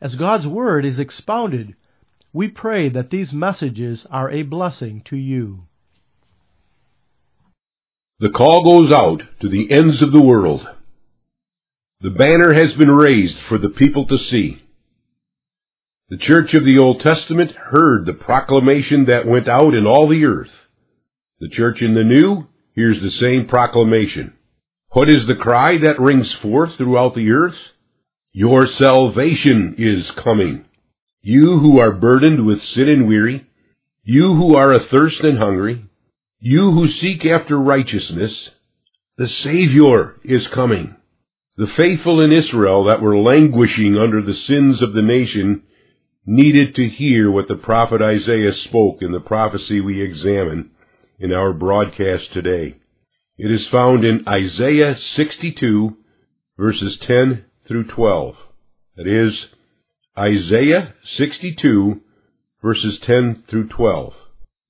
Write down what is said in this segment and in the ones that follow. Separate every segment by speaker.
Speaker 1: As God's Word is expounded, we pray that these messages are a blessing to you.
Speaker 2: The call goes out to the ends of the world. The banner has been raised for the people to see. The church of the Old Testament heard the proclamation that went out in all the earth. The church in the New hears the same proclamation. What is the cry that rings forth throughout the earth? Your salvation is coming. You who are burdened with sin and weary, you who are athirst and hungry, you who seek after righteousness, the Savior is coming. The faithful in Israel that were languishing under the sins of the nation needed to hear what the prophet Isaiah spoke in the prophecy we examine in our broadcast today. It is found in Isaiah 62 verses 10 through 12. That is, Isaiah 62, verses 10 through 12.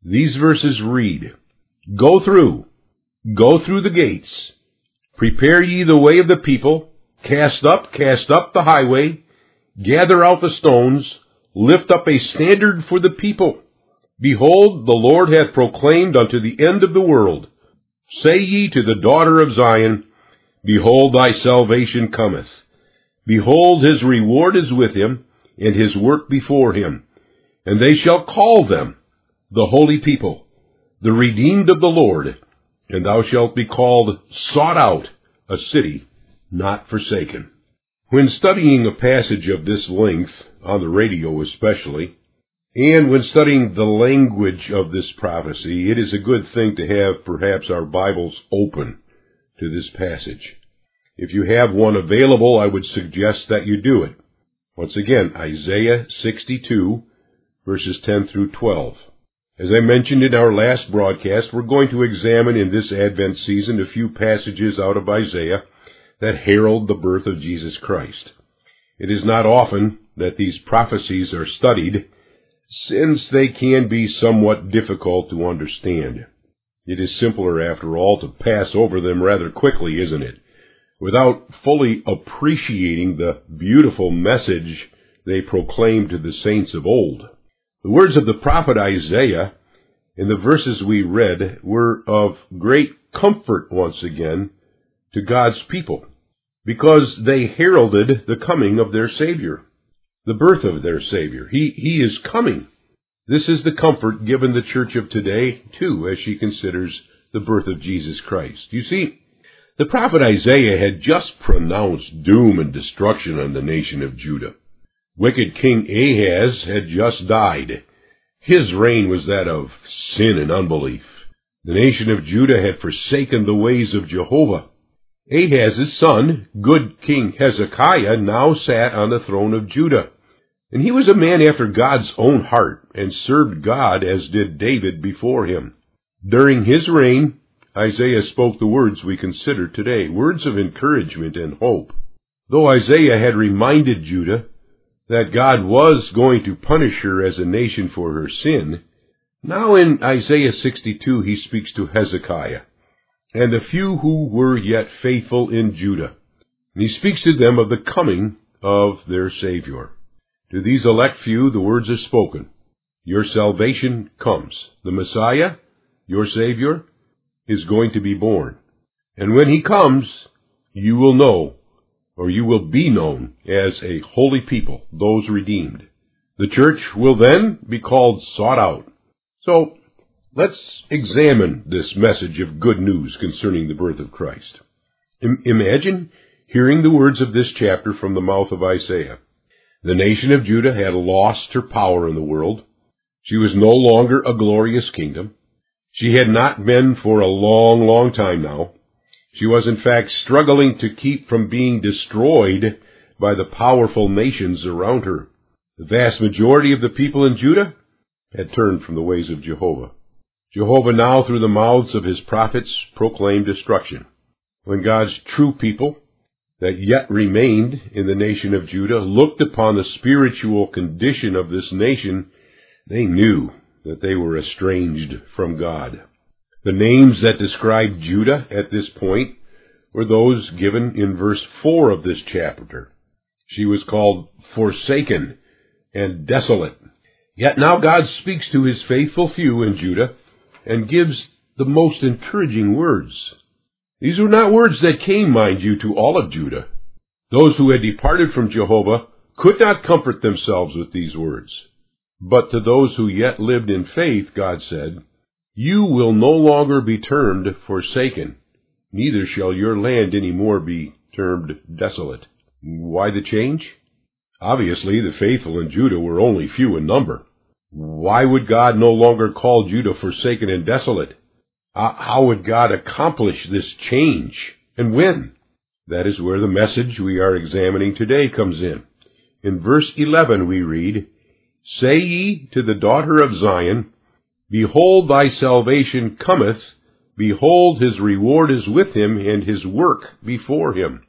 Speaker 2: These verses read, Go through, go through the gates, prepare ye the way of the people, cast up, cast up the highway, gather out the stones, lift up a standard for the people. Behold, the Lord hath proclaimed unto the end of the world, Say ye to the daughter of Zion, Behold, thy salvation cometh. Behold, his reward is with him, and his work before him. And they shall call them the holy people, the redeemed of the Lord, and thou shalt be called sought out, a city not forsaken. When studying a passage of this length, on the radio especially, and when studying the language of this prophecy, it is a good thing to have perhaps our Bibles open to this passage. If you have one available, I would suggest that you do it. Once again, Isaiah 62, verses 10 through 12. As I mentioned in our last broadcast, we're going to examine in this Advent season a few passages out of Isaiah that herald the birth of Jesus Christ. It is not often that these prophecies are studied, since they can be somewhat difficult to understand. It is simpler, after all, to pass over them rather quickly, isn't it? Without fully appreciating the beautiful message they proclaimed to the saints of old. The words of the prophet Isaiah in the verses we read were of great comfort once again to God's people because they heralded the coming of their Savior, the birth of their Savior. He, he is coming. This is the comfort given the church of today, too, as she considers the birth of Jesus Christ. You see, the prophet Isaiah had just pronounced doom and destruction on the nation of Judah. Wicked King Ahaz had just died. His reign was that of sin and unbelief. The nation of Judah had forsaken the ways of Jehovah. Ahaz's son, good King Hezekiah, now sat on the throne of Judah. And he was a man after God's own heart, and served God as did David before him. During his reign, Isaiah spoke the words we consider today, words of encouragement and hope. Though Isaiah had reminded Judah that God was going to punish her as a nation for her sin, now in Isaiah 62 he speaks to Hezekiah and the few who were yet faithful in Judah. And he speaks to them of the coming of their Savior. To these elect few the words are spoken. Your salvation comes. The Messiah, your Savior, is going to be born. And when he comes, you will know, or you will be known as a holy people, those redeemed. The church will then be called sought out. So, let's examine this message of good news concerning the birth of Christ. Imagine hearing the words of this chapter from the mouth of Isaiah. The nation of Judah had lost her power in the world. She was no longer a glorious kingdom. She had not been for a long, long time now. She was in fact struggling to keep from being destroyed by the powerful nations around her. The vast majority of the people in Judah had turned from the ways of Jehovah. Jehovah now, through the mouths of his prophets, proclaimed destruction. When God's true people, that yet remained in the nation of Judah, looked upon the spiritual condition of this nation, they knew that they were estranged from God. The names that describe Judah at this point were those given in verse 4 of this chapter. She was called forsaken and desolate. Yet now God speaks to his faithful few in Judah and gives the most encouraging words. These were not words that came, mind you, to all of Judah. Those who had departed from Jehovah could not comfort themselves with these words. But to those who yet lived in faith, God said, You will no longer be termed forsaken, neither shall your land any more be termed desolate. Why the change? Obviously, the faithful in Judah were only few in number. Why would God no longer call Judah forsaken and desolate? How would God accomplish this change, and when? That is where the message we are examining today comes in. In verse 11 we read, Say ye to the daughter of Zion, Behold, thy salvation cometh, behold, his reward is with him, and his work before him.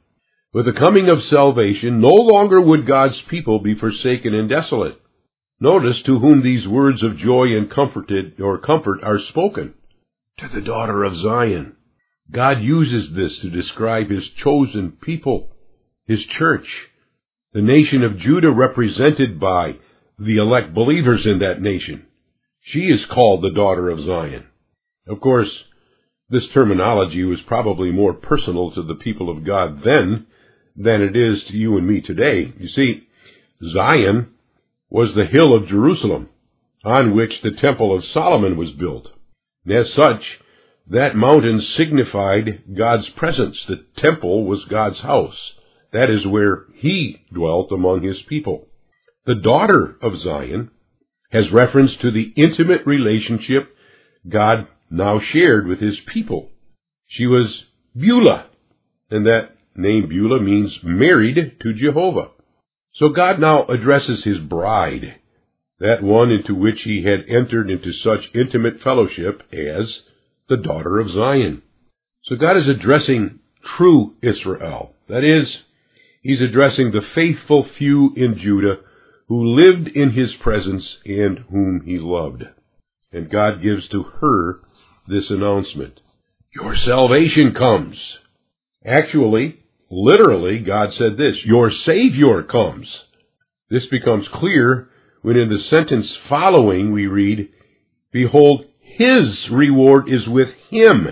Speaker 2: With the coming of salvation, no longer would God's people be forsaken and desolate. Notice to whom these words of joy and comforted or comfort are spoken. To the daughter of Zion. God uses this to describe his chosen people, his church, the nation of Judah represented by the elect believers in that nation. She is called the daughter of Zion. Of course, this terminology was probably more personal to the people of God then than it is to you and me today. You see, Zion was the hill of Jerusalem on which the Temple of Solomon was built. as such, that mountain signified God's presence. The temple was God's house. That is where He dwelt among His people. The daughter of Zion has reference to the intimate relationship God now shared with his people. She was Beulah, and that name Beulah means married to Jehovah. So God now addresses his bride, that one into which he had entered into such intimate fellowship as the daughter of Zion. So God is addressing true Israel. That is, he's addressing the faithful few in Judah who lived in his presence and whom he loved. And God gives to her this announcement. Your salvation comes. Actually, literally, God said this, Your Savior comes. This becomes clear when in the sentence following we read, Behold, His reward is with Him,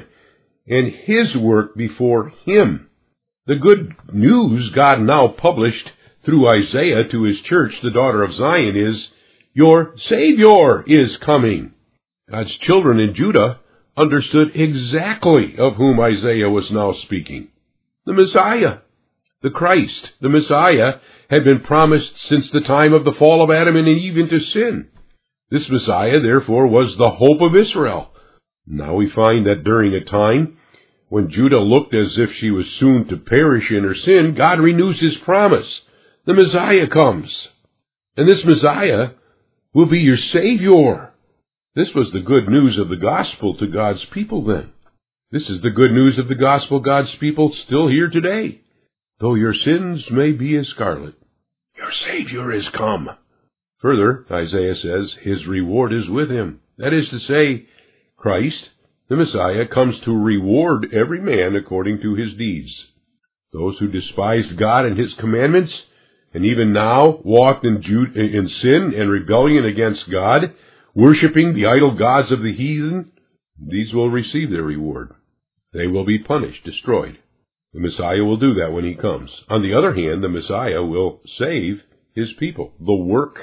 Speaker 2: and His work before Him. The good news God now published through Isaiah to his church, the daughter of Zion, is, Your Savior is coming. God's children in Judah understood exactly of whom Isaiah was now speaking. The Messiah. The Christ, the Messiah, had been promised since the time of the fall of Adam and Eve into sin. This Messiah, therefore, was the hope of Israel. Now we find that during a time when Judah looked as if she was soon to perish in her sin, God renews his promise the Messiah comes. And this Messiah will be your Savior. This was the good news of the gospel to God's people then. This is the good news of the gospel God's people still hear today. Though your sins may be as scarlet, your Savior is come. Further, Isaiah says, his reward is with him. That is to say, Christ, the Messiah, comes to reward every man according to his deeds. Those who despised God and his commandments and even now walked in, in sin and rebellion against God, worshipping the idol gods of the heathen, these will receive their reward. They will be punished, destroyed. The Messiah will do that when he comes. On the other hand, the Messiah will save his people. The work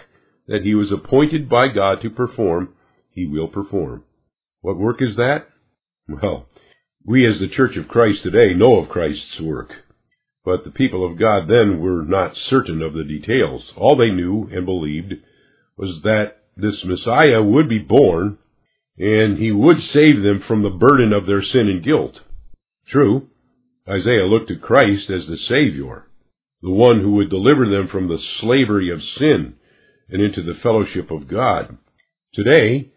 Speaker 2: that he was appointed by God to perform, he will perform. What work is that? Well, we as the Church of Christ today know of Christ's work. But the people of God then were not certain of the details. All they knew and believed was that this Messiah would be born and he would save them from the burden of their sin and guilt. True, Isaiah looked to Christ as the Savior, the one who would deliver them from the slavery of sin and into the fellowship of God. Today,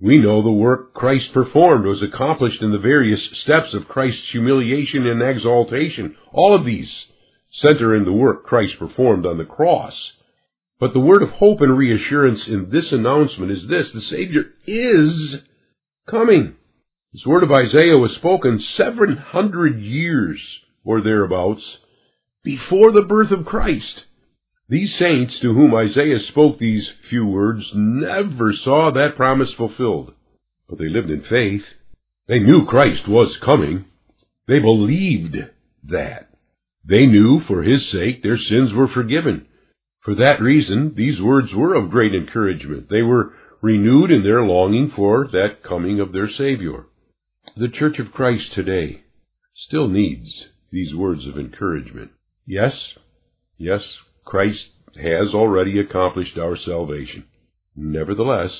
Speaker 2: we know the work Christ performed was accomplished in the various steps of Christ's humiliation and exaltation. All of these center in the work Christ performed on the cross. But the word of hope and reassurance in this announcement is this the Savior is coming. This word of Isaiah was spoken 700 years or thereabouts before the birth of Christ. These saints to whom Isaiah spoke these few words never saw that promise fulfilled, but they lived in faith. They knew Christ was coming. They believed that. They knew for his sake their sins were forgiven. For that reason, these words were of great encouragement. They were renewed in their longing for that coming of their Savior. The Church of Christ today still needs these words of encouragement. Yes, yes, Christ has already accomplished our salvation. Nevertheless,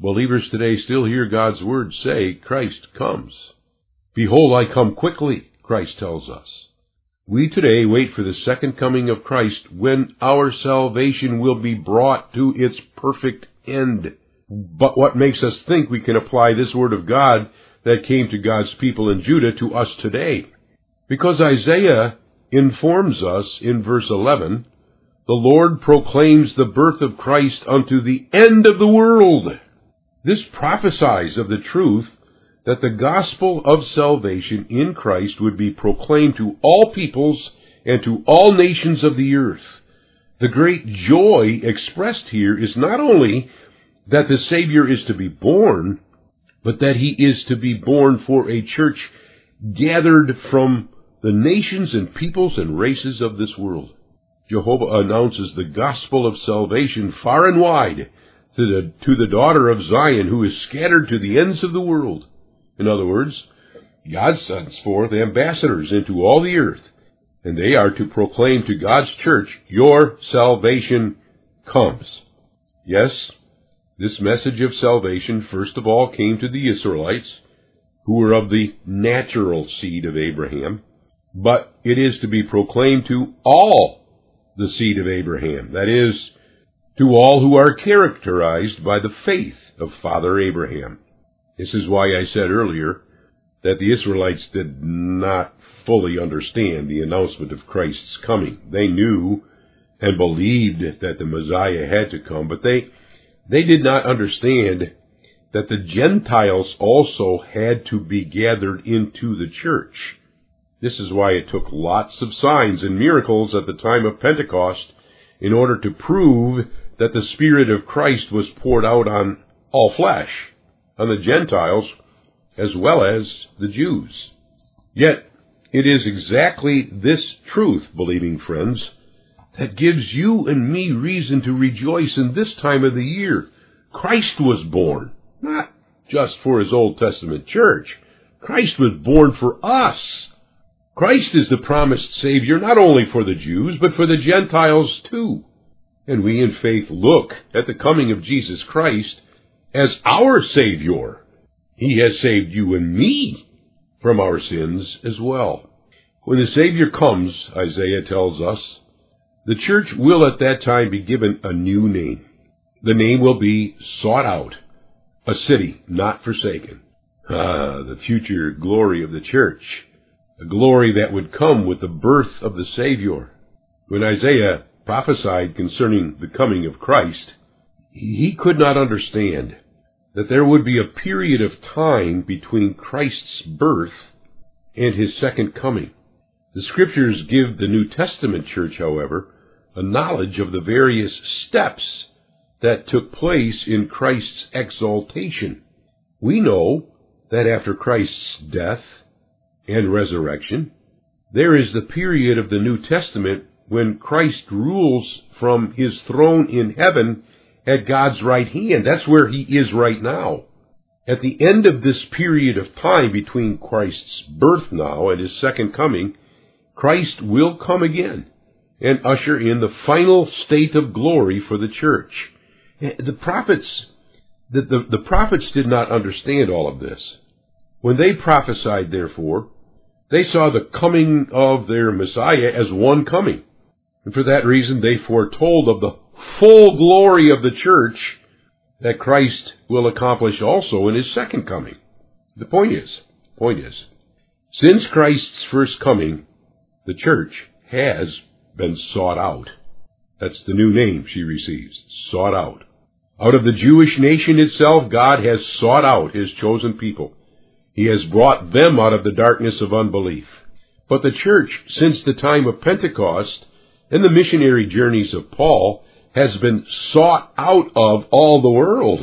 Speaker 2: believers today still hear God's word say, Christ comes. Behold, I come quickly, Christ tells us. We today wait for the second coming of Christ when our salvation will be brought to its perfect end. But what makes us think we can apply this word of God that came to God's people in Judah to us today? Because Isaiah informs us in verse 11 the Lord proclaims the birth of Christ unto the end of the world. This prophesies of the truth that the gospel of salvation in Christ would be proclaimed to all peoples and to all nations of the earth. The great joy expressed here is not only that the Savior is to be born, but that he is to be born for a church gathered from the nations and peoples and races of this world. Jehovah announces the gospel of salvation far and wide to the, to the daughter of Zion who is scattered to the ends of the world. In other words, God sends forth ambassadors into all the earth, and they are to proclaim to God's church, Your salvation comes. Yes, this message of salvation first of all came to the Israelites, who were of the natural seed of Abraham, but it is to be proclaimed to all the seed of Abraham, that is, to all who are characterized by the faith of Father Abraham. This is why I said earlier that the Israelites did not fully understand the announcement of Christ's coming. They knew and believed that the Messiah had to come, but they, they did not understand that the Gentiles also had to be gathered into the church. This is why it took lots of signs and miracles at the time of Pentecost in order to prove that the Spirit of Christ was poured out on all flesh, on the Gentiles as well as the Jews. Yet, it is exactly this truth, believing friends, that gives you and me reason to rejoice in this time of the year. Christ was born, not just for his Old Testament church. Christ was born for us. Christ is the promised Savior not only for the Jews, but for the Gentiles too. And we in faith look at the coming of Jesus Christ as our Savior. He has saved you and me from our sins as well. When the Savior comes, Isaiah tells us, the church will at that time be given a new name. The name will be sought out, a city not forsaken. Ah, the future glory of the church a glory that would come with the birth of the Savior. When Isaiah prophesied concerning the coming of Christ, he could not understand that there would be a period of time between Christ's birth and his second coming. The scriptures give the New Testament church, however, a knowledge of the various steps that took place in Christ's exaltation. We know that after Christ's death and resurrection. There is the period of the New Testament when Christ rules from his throne in heaven at God's right hand. That's where he is right now. At the end of this period of time between Christ's birth now and his second coming, Christ will come again and usher in the final state of glory for the church. Eh, the prophets, the, the, the prophets did not understand all of this. When they prophesied, therefore, they saw the coming of their Messiah as one coming. And for that reason, they foretold of the full glory of the church that Christ will accomplish also in his second coming. The point is, point is, since Christ's first coming, the church has been sought out. That's the new name she receives, sought out. Out of the Jewish nation itself, God has sought out his chosen people. He has brought them out of the darkness of unbelief. But the church, since the time of Pentecost and the missionary journeys of Paul, has been sought out of all the world.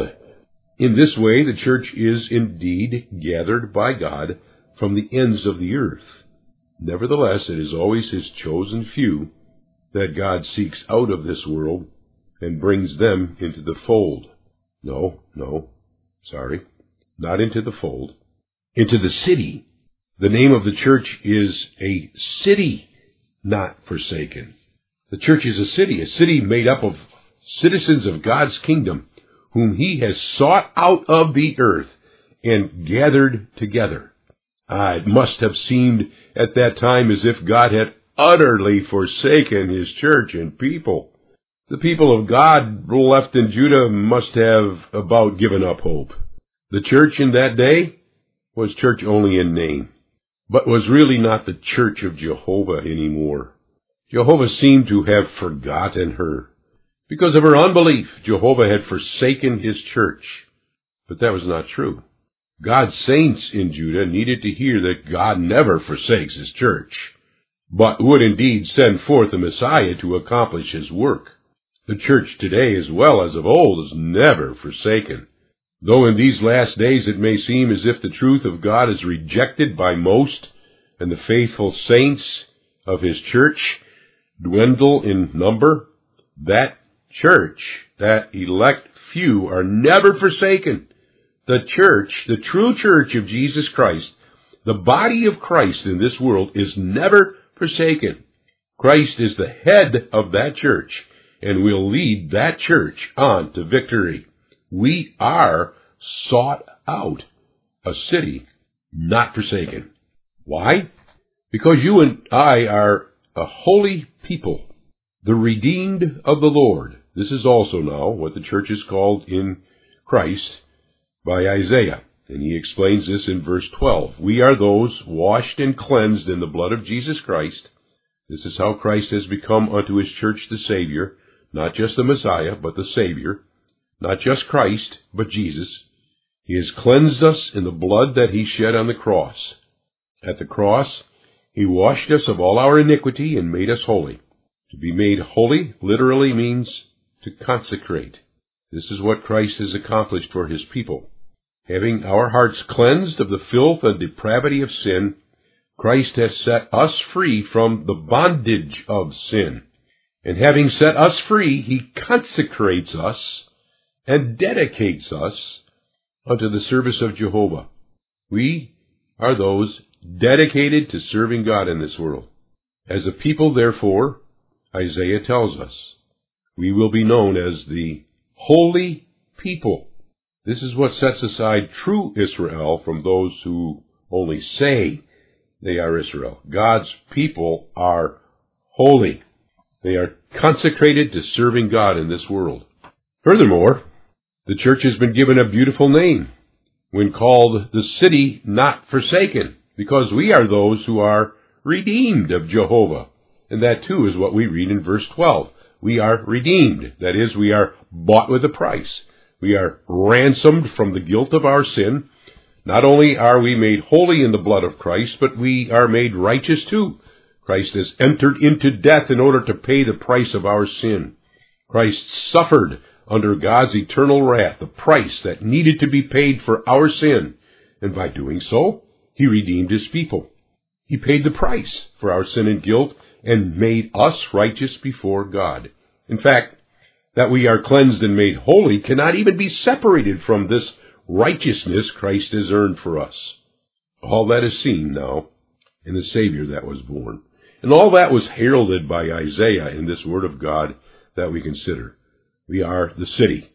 Speaker 2: In this way, the church is indeed gathered by God from the ends of the earth. Nevertheless, it is always his chosen few that God seeks out of this world and brings them into the fold. No, no, sorry, not into the fold, into the city. The name of the church is a city not forsaken. The church is a city, a city made up of citizens of God's kingdom, whom he has sought out of the earth and gathered together. Ah, it must have seemed at that time as if God had utterly forsaken his church and people. The people of God left in Judah must have about given up hope. The church in that day was church only in name, but was really not the church of Jehovah anymore. Jehovah seemed to have forgotten her. Because of her unbelief, Jehovah had forsaken his church. But that was not true. God's saints in Judah needed to hear that God never forsakes his church, but would indeed send forth a Messiah to accomplish his work. The church today, as well as of old, is never forsaken. Though in these last days it may seem as if the truth of God is rejected by most, and the faithful saints of his church dwindle in number, that church, that elect few, are never forsaken. The church, the true church of Jesus Christ, the body of Christ in this world is never forsaken. Christ is the head of that church and will lead that church on to victory. We are sought out, a city not forsaken. Why? Because you and I are a holy people, the redeemed of the Lord. This is also now what the church is called in Christ by Isaiah. And he explains this in verse 12. We are those washed and cleansed in the blood of Jesus Christ. This is how Christ has become unto his church the Savior, not just the Messiah, but the Savior. Not just Christ, but Jesus. He has cleansed us in the blood that he shed on the cross. At the cross, he washed us of all our iniquity and made us holy. To be made holy literally means to consecrate. This is what Christ has accomplished for his people. Having our hearts cleansed of the filth and depravity of sin, Christ has set us free from the bondage of sin. And having set us free, he consecrates us and dedicates us unto the service of Jehovah. We are those dedicated to serving God in this world. As a people, therefore, Isaiah tells us, we will be known as the holy people. This is what sets aside true Israel from those who only say they are Israel. God's people are holy. They are consecrated to serving God in this world. Furthermore, the church has been given a beautiful name when called the city not forsaken, because we are those who are redeemed of Jehovah. And that too is what we read in verse 12. We are redeemed. That is, we are bought with a price. We are ransomed from the guilt of our sin. Not only are we made holy in the blood of Christ, but we are made righteous too. Christ has entered into death in order to pay the price of our sin. Christ suffered under God's eternal wrath, the price that needed to be paid for our sin, and by doing so, he redeemed his people. He paid the price for our sin and guilt and made us righteous before God. In fact, that we are cleansed and made holy cannot even be separated from this righteousness Christ has earned for us. All that is seen now in the Savior that was born. And all that was heralded by Isaiah in this word of God that we consider. We are the city,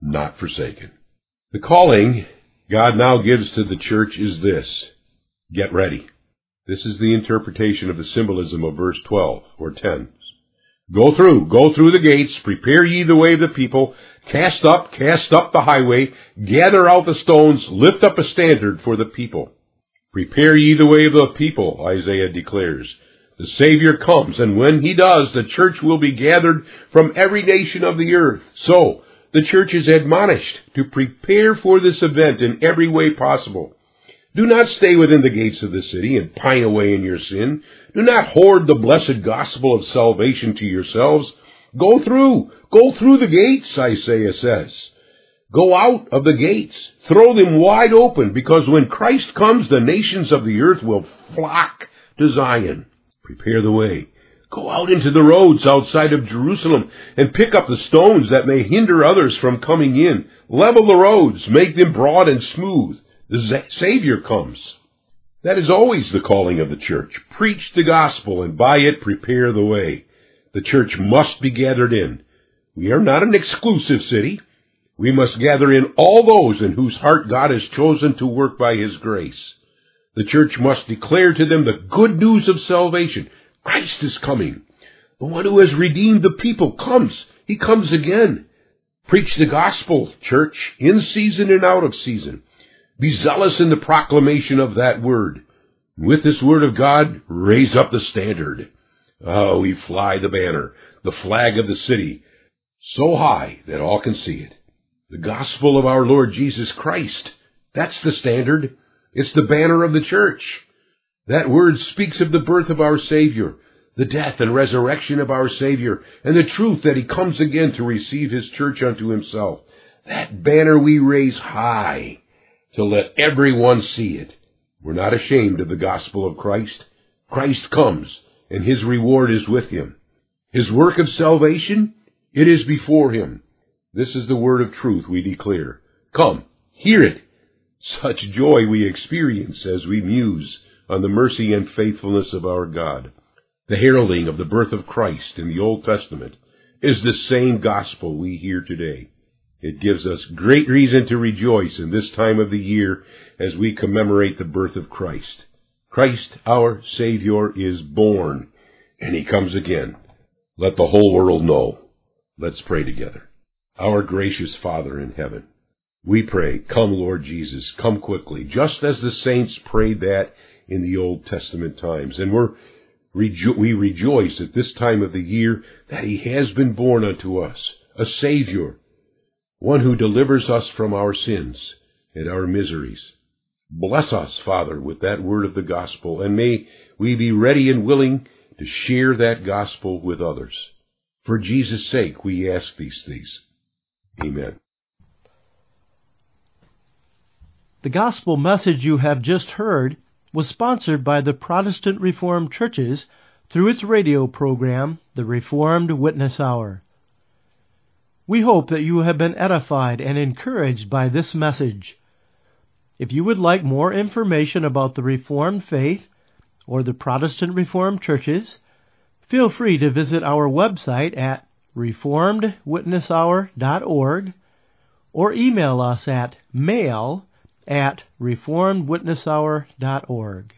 Speaker 2: not forsaken. The calling God now gives to the church is this. Get ready. This is the interpretation of the symbolism of verse 12 or 10. Go through, go through the gates, prepare ye the way of the people, cast up, cast up the highway, gather out the stones, lift up a standard for the people. Prepare ye the way of the people, Isaiah declares. The Savior comes, and when he does, the church will be gathered from every nation of the earth. So, the church is admonished to prepare for this event in every way possible. Do not stay within the gates of the city and pine away in your sin. Do not hoard the blessed gospel of salvation to yourselves. Go through, go through the gates, Isaiah says. Go out of the gates. Throw them wide open, because when Christ comes, the nations of the earth will flock to Zion. Prepare the way. Go out into the roads outside of Jerusalem and pick up the stones that may hinder others from coming in. Level the roads, make them broad and smooth. The Savior comes. That is always the calling of the church. Preach the gospel and by it prepare the way. The church must be gathered in. We are not an exclusive city. We must gather in all those in whose heart God has chosen to work by His grace. The church must declare to them the good news of salvation. Christ is coming. The one who has redeemed the people comes. He comes again. Preach the gospel, church, in season and out of season. Be zealous in the proclamation of that word. With this word of God, raise up the standard. Oh, we fly the banner, the flag of the city, so high that all can see it. The gospel of our Lord Jesus Christ. That's the standard. It's the banner of the church. That word speaks of the birth of our Savior, the death and resurrection of our Savior, and the truth that He comes again to receive His church unto Himself. That banner we raise high to let everyone see it. We're not ashamed of the gospel of Christ. Christ comes, and his reward is with him. His work of salvation, it is before him. This is the word of truth we declare. Come, hear it. Such joy we experience as we muse on the mercy and faithfulness of our God. The heralding of the birth of Christ in the Old Testament is the same gospel we hear today. It gives us great reason to rejoice in this time of the year as we commemorate the birth of Christ. Christ, our Savior, is born, and He comes again. Let the whole world know. Let's pray together. Our gracious Father in heaven, we pray, come Lord Jesus, come quickly, just as the saints prayed that in the Old Testament times. And we're, rejo- we rejoice at this time of the year that He has been born unto us, a Savior, one who delivers us from our sins and our miseries. Bless us, Father, with that word of the gospel, and may we be ready and willing to share that gospel with others. For Jesus' sake, we ask these things. Amen.
Speaker 1: The gospel message you have just heard was sponsored by the Protestant Reformed Churches through its radio program, The Reformed Witness Hour. We hope that you have been edified and encouraged by this message. If you would like more information about the Reformed faith or the Protestant Reformed churches, feel free to visit our website at reformedwitnesshour.org or email us at mail at reformedwitnesshour.org.